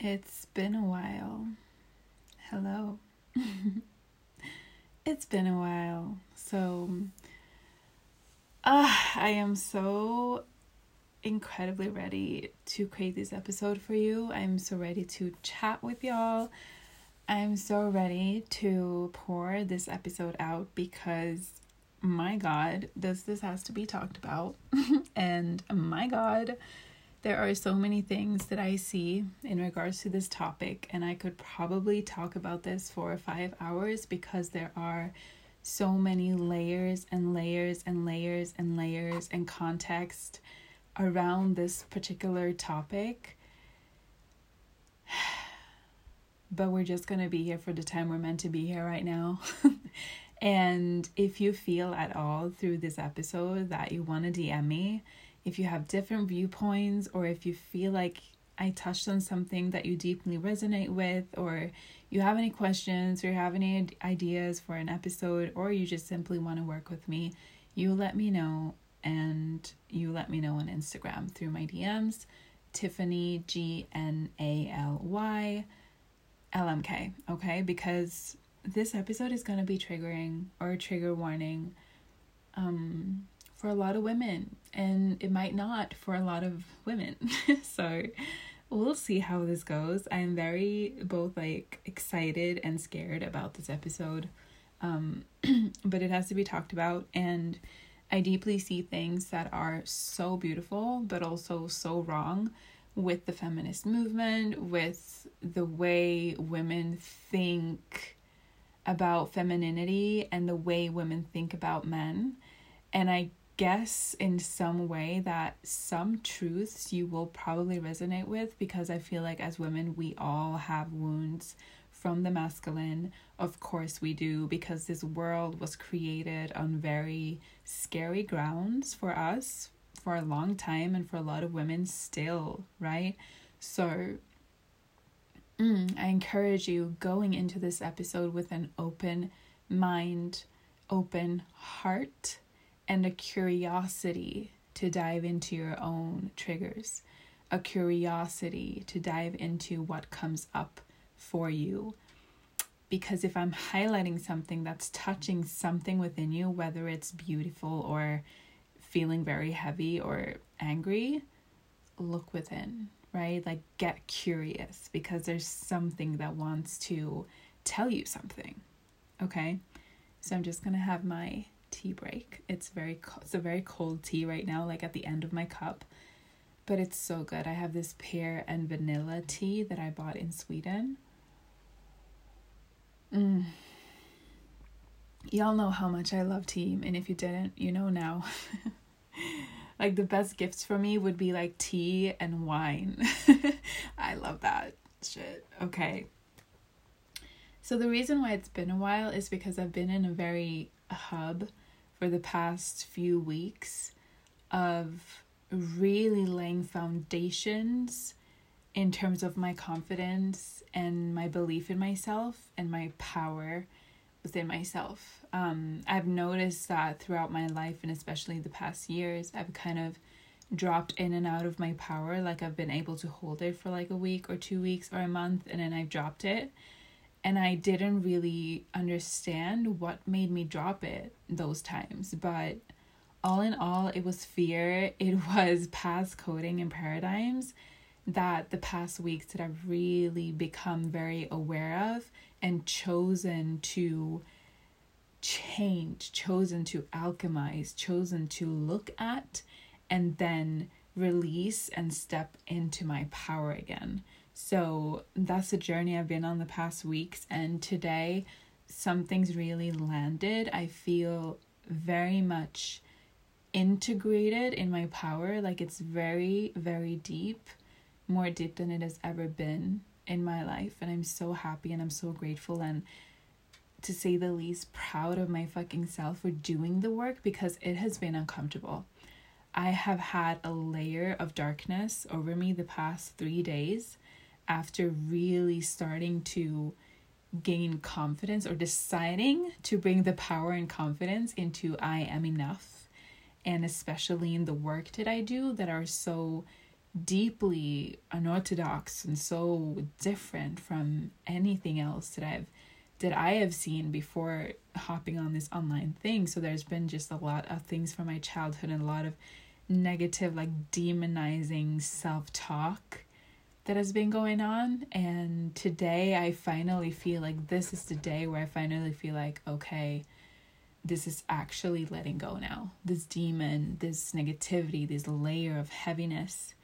It's been a while. Hello. it's been a while. So, uh, I am so incredibly ready to create this episode for you. I'm so ready to chat with y'all. I'm so ready to pour this episode out because my God, this this has to be talked about. and my God, there are so many things that I see in regards to this topic, and I could probably talk about this for five hours because there are so many layers and layers and layers and layers and context around this particular topic. But we're just going to be here for the time we're meant to be here right now. and if you feel at all through this episode that you want to DM me, if you have different viewpoints or if you feel like I touched on something that you deeply resonate with, or you have any questions or you have any ideas for an episode, or you just simply want to work with me, you let me know and you let me know on Instagram through my DMs, Tiffany G N A L Y L M K, okay? Because this episode is going to be triggering or trigger warning. Um, for a lot of women and it might not for a lot of women. so we'll see how this goes. I'm very both like excited and scared about this episode. Um but it has to be talked about and I deeply see things that are so beautiful but also so wrong with the feminist movement, with the way women think about femininity and the way women think about men. And I guess in some way that some truths you will probably resonate with because I feel like as women we all have wounds from the masculine. Of course we do because this world was created on very scary grounds for us for a long time and for a lot of women still, right? So mm, I encourage you going into this episode with an open mind, open heart and a curiosity to dive into your own triggers, a curiosity to dive into what comes up for you. Because if I'm highlighting something that's touching something within you, whether it's beautiful or feeling very heavy or angry, look within, right? Like get curious because there's something that wants to tell you something. Okay? So I'm just to have my tea break. It's very it's a very cold tea right now, like at the end of my cup. But it's so good. I have this pear and vanilla tea that I bought in Sweden. Mm. Y'all know how much I love tea, and if you didn't, you know now. like the best gifts for me would be like tea and wine. I love that shit. Okay. So the reason why it's been a while is because I've been in a very hub for the past few weeks of really laying foundations in terms of my confidence and my belief in myself and my power within myself. Um, I've noticed that throughout my life and especially the past years, I've kind of dropped in and out of my power. Like I've been able to hold it for like a week or two weeks or a month and then I've dropped it and I didn't really understand what made me drop it those times. But all in all, it was fear, it was past coding and paradigms that the past weeks that I've really become very aware of and chosen to change, chosen to alchemize, chosen to look at, and then release and step into my power again. So that's the journey I've been on the past weeks. And today, something's really landed. I feel very much integrated in my power. Like it's very, very deep, more deep than it has ever been in my life. And I'm so happy and I'm so grateful and to say the least proud of my fucking self for doing the work because it has been uncomfortable. I have had a layer of darkness over me the past three days after really starting to gain confidence or deciding to bring the power and confidence into I am enough and especially in the work that I do that are so deeply unorthodox and so different from anything else that I've that I have seen before hopping on this online thing. So there's been just a lot of things from my childhood and a lot of negative like demonizing self-talk that has been going on and today I finally feel like this is the day where I finally feel like okay this is actually letting go now this demon this negativity this layer of heaviness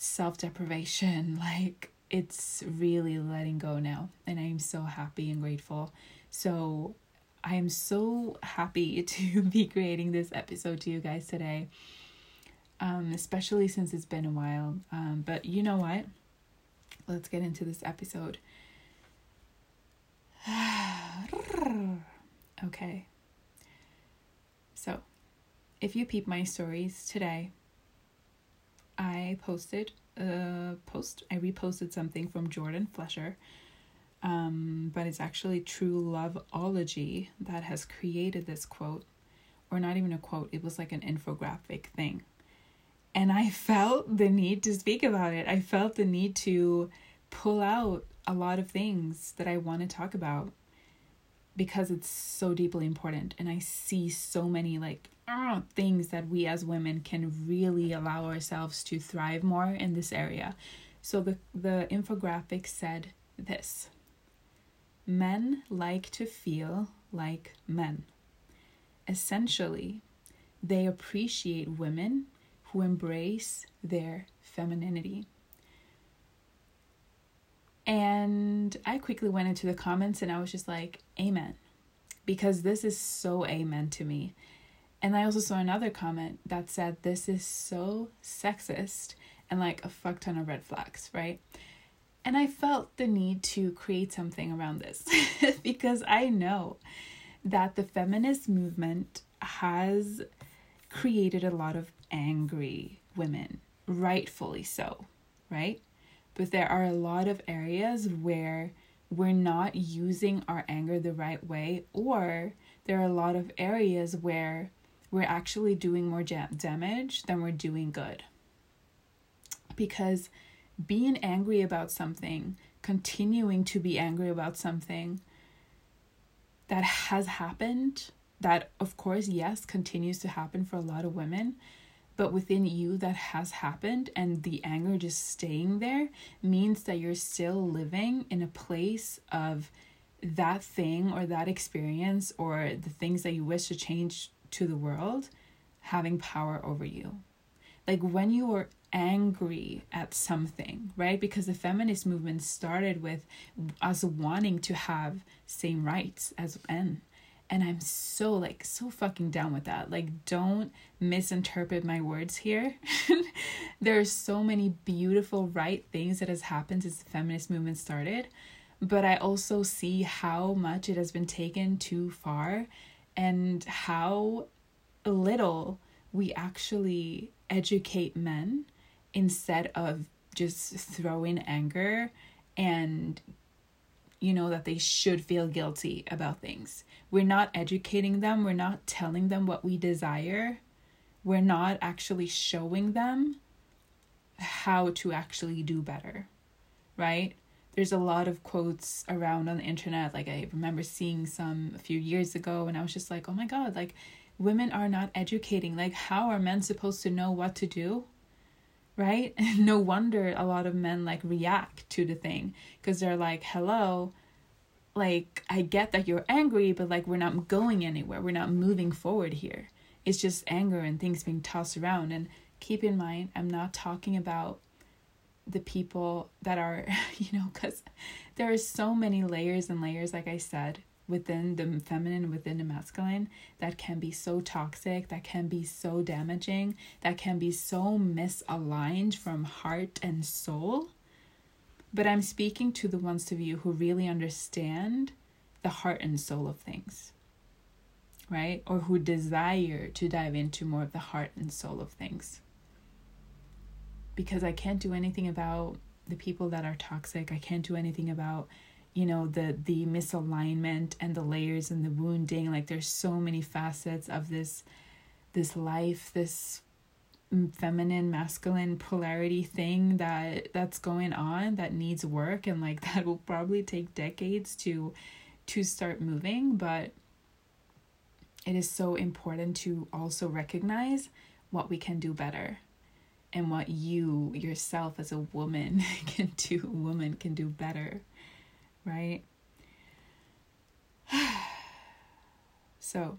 self deprivation. Like it's really letting go now. And I'm so happy and grateful. So I am so happy to be creating this episode to you guys today. Um, especially since it's been a while. Um, but you know what? Let's get into this episode. okay. So, if you peep my stories today, I posted a post. I reposted something from Jordan Flesher, um, but it's actually True Loveology that has created this quote, or not even a quote. It was like an infographic thing, and I felt the need to speak about it. I felt the need to pull out a lot of things that I want to talk about because it's so deeply important, and I see so many like uh, things that we as women can really allow ourselves to thrive more in this area. So the, the infographic said this Men like to feel like men. Essentially, they appreciate women who embrace their femininity. And I quickly went into the comments and I was just like, Amen. Because this is so amen to me. And I also saw another comment that said this is so sexist and like a fuck ton of red flags, right? And I felt the need to create something around this because I know that the feminist movement has created a lot of angry women, rightfully so, right? But there are a lot of areas where we're not using our anger the right way, or there are a lot of areas where we're actually doing more damage than we're doing good. Because being angry about something, continuing to be angry about something that has happened, that of course, yes, continues to happen for a lot of women, but within you that has happened and the anger just staying there means that you're still living in a place of that thing or that experience or the things that you wish to change to the world having power over you. Like when you are angry at something, right? Because the feminist movement started with us wanting to have same rights as men. And I'm so like so fucking down with that. Like don't misinterpret my words here. there are so many beautiful right things that has happened since the feminist movement started, but I also see how much it has been taken too far and how little we actually educate men instead of just throwing anger and you know that they should feel guilty about things. We're not educating them, we're not telling them what we desire. We're not actually showing them how to actually do better. Right? there's a lot of quotes around on the internet like i remember seeing some a few years ago and i was just like oh my god like women are not educating like how are men supposed to know what to do right? No wonder a lot of men like react to the thing because they're like hello like i get that you're angry but like we're not going anywhere. We're not moving forward here. It's just anger and things being tossed around. And keep in mind i'm not talking about the people that are, you know, because there are so many layers and layers, like I said, within the feminine, within the masculine, that can be so toxic, that can be so damaging, that can be so misaligned from heart and soul. But I'm speaking to the ones of you who really understand the heart and soul of things, right? Or who desire to dive into more of the heart and soul of things because I can't do anything about the people that are toxic. I can't do anything about you know the the misalignment and the layers and the wounding like there's so many facets of this this life this feminine masculine polarity thing that that's going on that needs work and like that will probably take decades to to start moving but it is so important to also recognize what we can do better and what you yourself as a woman can do woman can do better right? So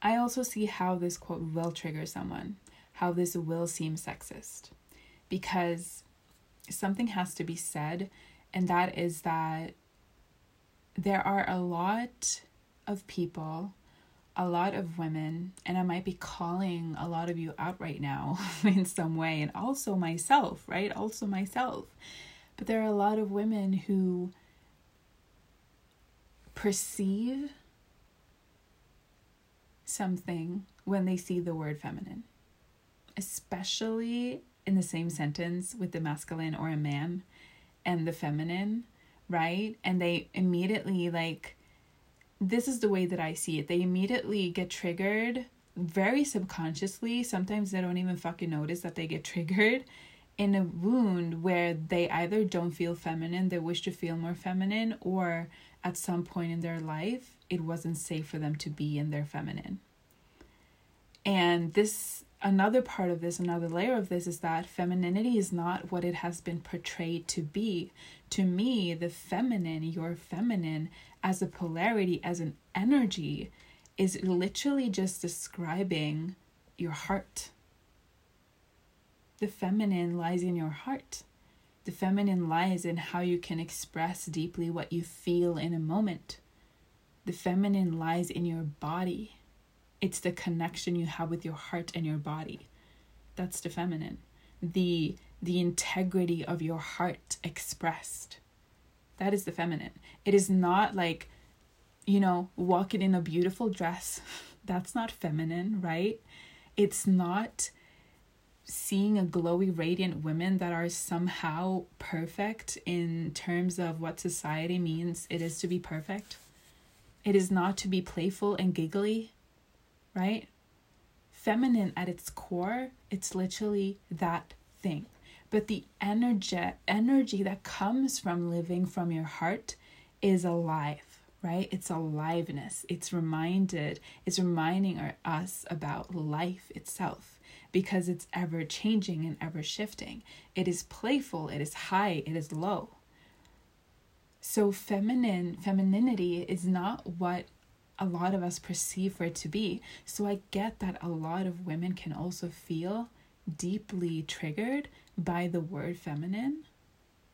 I also see how this quote will trigger someone, how this will seem sexist, because something has to be said, and that is that there are a lot of people, a lot of women, and I might be calling a lot of you out right now in some way, and also myself, right? Also myself. But there are a lot of women who perceive something when they see the word feminine, especially in the same sentence with the masculine or a man and the feminine, right? And they immediately, like, this is the way that I see it. They immediately get triggered very subconsciously. Sometimes they don't even fucking notice that they get triggered in a wound where they either don't feel feminine, they wish to feel more feminine, or at some point in their life, it wasn't safe for them to be in their feminine. And this, another part of this, another layer of this is that femininity is not what it has been portrayed to be. To me, the feminine, your feminine, as a polarity, as an energy, is literally just describing your heart. The feminine lies in your heart. The feminine lies in how you can express deeply what you feel in a moment. The feminine lies in your body. It's the connection you have with your heart and your body. That's the feminine. The the integrity of your heart expressed. That is the feminine. It is not like, you know, walking in a beautiful dress. That's not feminine, right? It's not seeing a glowy, radiant women that are somehow perfect in terms of what society means it is to be perfect. It is not to be playful and giggly, right? Feminine at its core, it's literally that thing. But the energy energy that comes from living from your heart is alive, right? It's aliveness. It's reminded, it's reminding us about life itself because it's ever changing and ever shifting. It is playful, it is high, it is low. So feminine femininity is not what a lot of us perceive for it to be. So I get that a lot of women can also feel deeply triggered by the word feminine,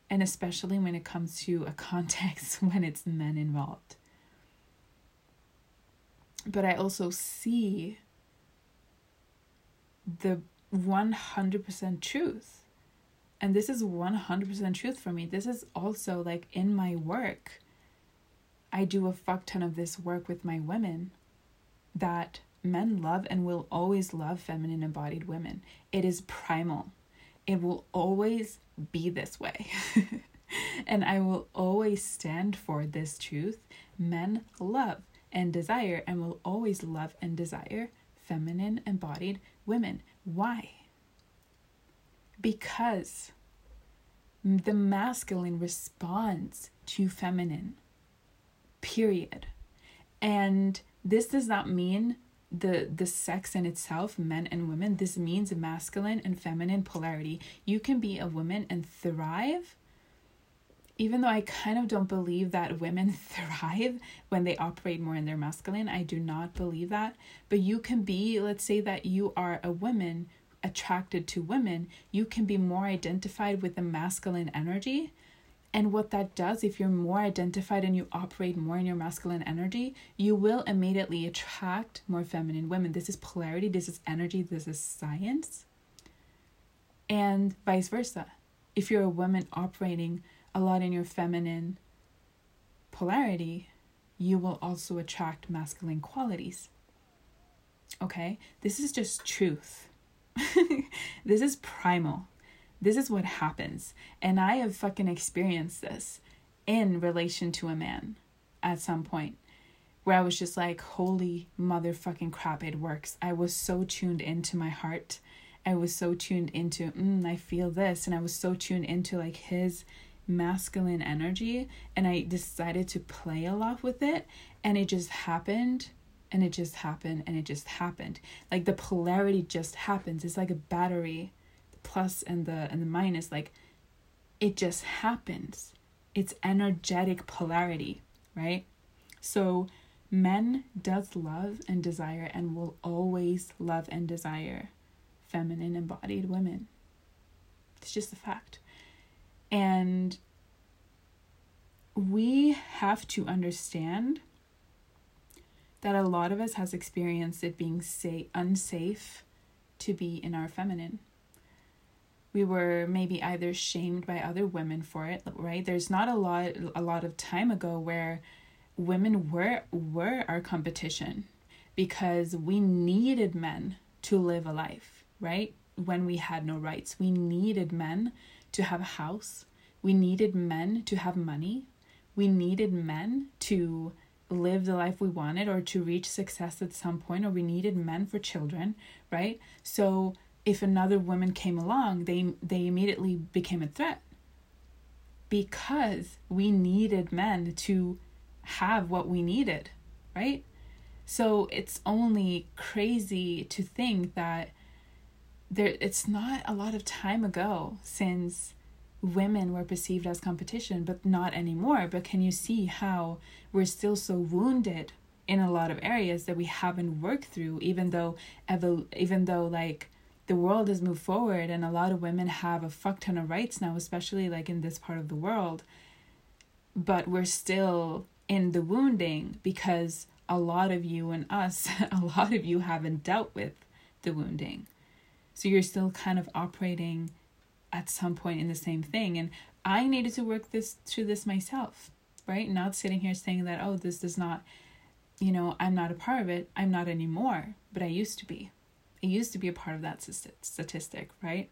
and especially when it comes to a context when it's men involved. But I also see the 100% truth. And this is 100% truth for me. This is also like in my work. I do a fuck ton of this work with my women that men love and will always love feminine embodied women. It is primal. It will always be this way. and I will always stand for this truth. Men love and desire and will always love and desire feminine embodied women. Why? Because the masculine responds to feminine, period. And this does not mean the the sex in itself men and women this means masculine and feminine polarity you can be a woman and thrive even though I kind of don't believe that women thrive when they operate more in their masculine, I do not believe that. But you can be, let's say that you are a woman attracted to women, you can be more identified with the masculine energy. And what that does, if you're more identified and you operate more in your masculine energy, you will immediately attract more feminine women. This is polarity, this is energy, this is science. And vice versa. If you're a woman operating a lot in your feminine polarity, you will also attract masculine qualities. Okay? This is just truth. this is primal. This is what happens. And I have fucking experienced this in relation to a man at some point. where I was just like, holy motherfucking crap, it works. I was so tuned into my heart. I was so tuned into, mm, I feel this. And I was so tuned into like his masculine energy. And I decided to play a lot with it. And it just happened. And it just happened. And it just happened. Like the polarity just happens. It's like a battery, plus and the and the minus. Like it just happens. It's energetic polarity, right? So Men does love and desire and will always love and desire feminine embodied women. It's just a fact. And we have to understand that a lot of us has experienced it being say unsafe to be in our feminine. We were maybe either shamed by other women for it, right? There's not a lot a lot of time ago where women were were our competition because we needed men to live a life, right? When we had no rights, we needed men to have a house. We needed men to have money. We needed men to live the life we wanted or to reach success at some point or we needed men for children, right? So if another woman came along, they they immediately became a threat because we needed men to have what we needed, right? So it's only crazy to think that there it's not a lot of time ago since women were perceived as competition, but not anymore. But can you see how we're still so wounded in a lot of areas that we haven't worked through, even though even though like the world has moved forward and a lot of women have a fuck ton of rights now, especially like in this part of the world. But we're still in the wounding because a lot of you and us, a lot of you haven't dealt with the wounding. So you're still kind of operating at some point in the same thing. And I needed to work this through this myself, right? Not sitting here saying that, oh, this does not, you know, I'm not a part of it. I'm not anymore, but I used to be. I used to be a part of that statistic, right?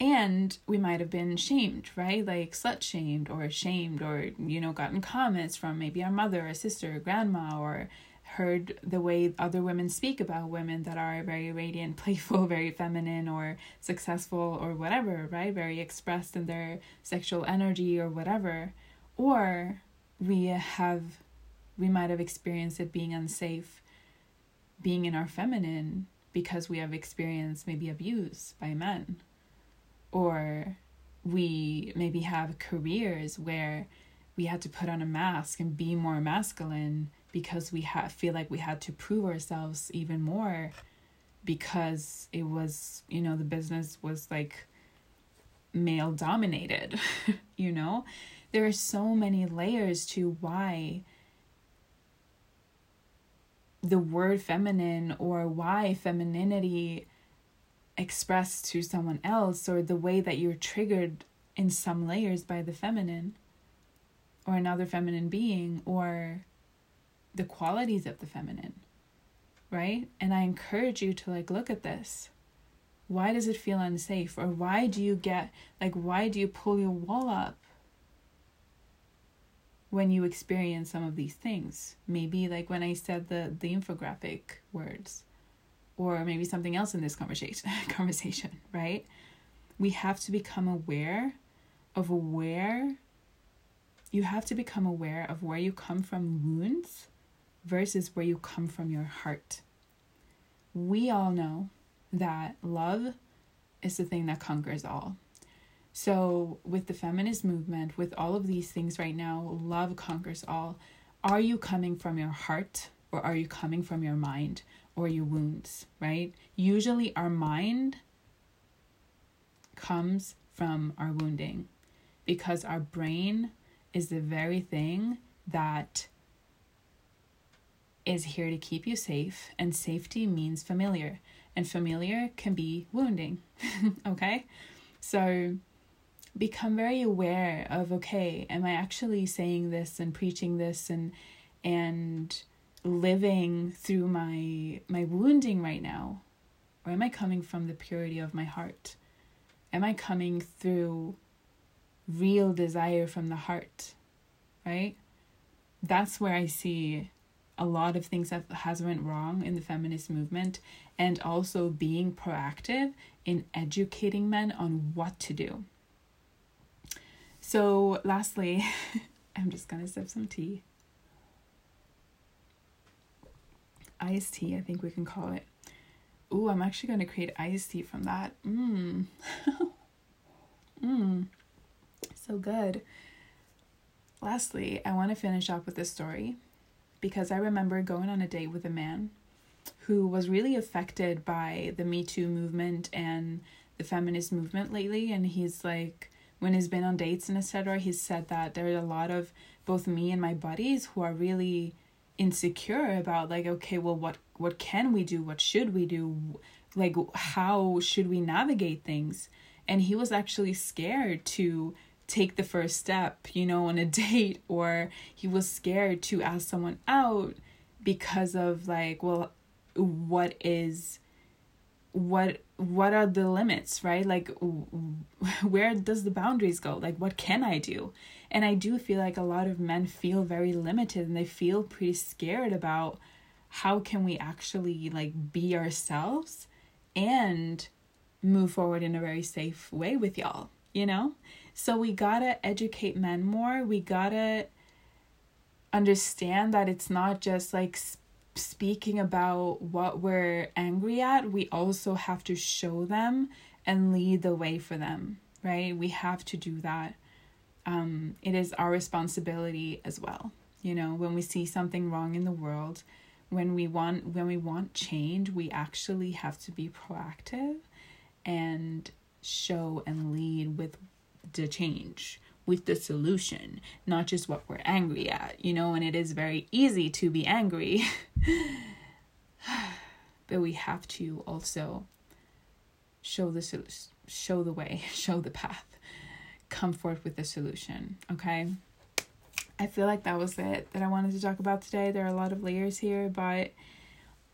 and we might have been shamed right? Like slut shamed or ashamed or you know gotten comments from maybe our mother or sister or grandma or heard the way other women speak about women that are very radiant playful very feminine or successful or whatever right? Very expressed in their sexual energy or whatever. Or we have we might have experienced it being unsafe being in our feminine because we have experienced maybe abuse by men. Or we maybe have careers where we had to put on a mask and be more masculine because we ha- feel like we had to prove ourselves even more because it was you know the business was like male dominated you know? There are so many layers to why the word feminine or why femininity expressed to someone else or the way that you're triggered in some layers by the feminine or another feminine being or the qualities of the feminine right? And i encourage you to like look at this. Why does it feel unsafe? Or why do you get like why do you pull your wall up when you experience some of these things maybe like when i said the the infographic words or maybe something else in this conversation conversation, right? We have to become aware of where you have to become aware of where you come from wounds versus where you come from your heart. We all know that love is the thing that conquers all. So, with the feminist movement, with all of these things right now, love conquers all. Are you coming from your heart or are you coming from your mind? or your wounds, right? Usually our mind comes from our wounding because our brain is the very thing that is here to keep you safe, and safety means familiar, and familiar can be wounding. okay? So become very aware of okay, am I actually saying this and preaching this and and living through my my wounding right now? Or am i coming from the purity of my heart? Am i coming through real desire from the heart right? That's where I see a lot of things that has went wrong in the feminist movement and also being proactive in educating men on what to do. So, lastly, I'm just gonna sip some tea. Iced tea, I think we can call it. Ooh, I'm actually gonna create iced tea from that. Mmm. Mmm. So good. Lastly, I want to finish up with this story because I remember going on a date with a man who was really affected by the Me Too movement and the feminist movement lately. And he's like, when he's been on dates and etc., he's said that there are a lot of both me and my buddies who are really insecure about like, okay, well, what what can we do? What should we do? Like, how should we navigate things? And he was actually scared to take the first step, you know, on a date, or he was scared to ask someone out because of like, well, what is what what are the limits right? Like where does the boundaries go? Like what can i do? And i do feel like a lot of men feel very limited and they feel pretty scared about how can we actually like be ourselves and move forward in a very safe way with y'all you know? So we gotta educate men more. We gotta understand that it's not just like speaking about what we're angry at, we also have to show them and lead the way for them, right? We have to do that. Um, it is our responsibility as well. You know, when we see something wrong in the world, when we want when we want change, we actually have to be proactive and show and lead with the change with the solution, not just what we're angry at, you know, and it is very easy to be angry. but we have to also show the show the way, show the path, come forth with the solution, okay? I feel like that was it that I wanted to talk about today. There are a lot of layers here, but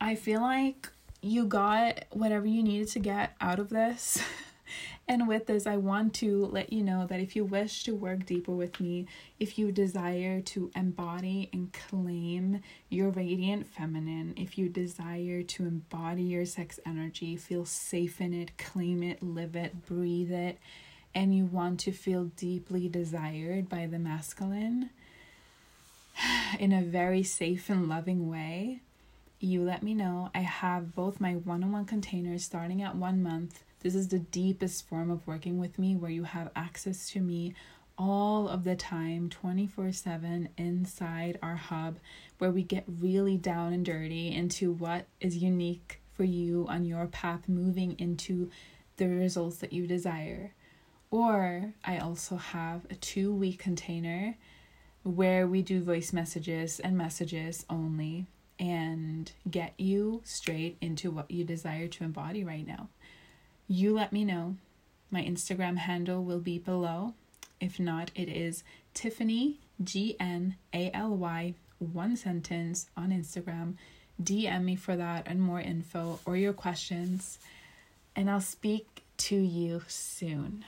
I feel like you got whatever you needed to get out of this. And with this, I want to let you know that if you wish to work deeper with me, if you desire to embody and claim your radiant feminine, if you desire to embody your sex energy, feel safe in it, claim it, live it, breathe it, and you want to feel deeply desired by the masculine in a very safe and loving way, you let me know. I have both my one on one containers starting at one month this is the deepest form of working with me where you have access to me all of the time 24 7 inside our hub where we get really down and dirty into what is unique for you on your path moving into the results that you desire. Or I also have a two week container where we do voice messages and messages only and get you straight into what you desire to embody right now you let me know. My Instagram handle will be below. If not, it is Tiffany G N A L Y one sentence on Instagram. DM me for that and more info or your questions, and I'll speak to you soon.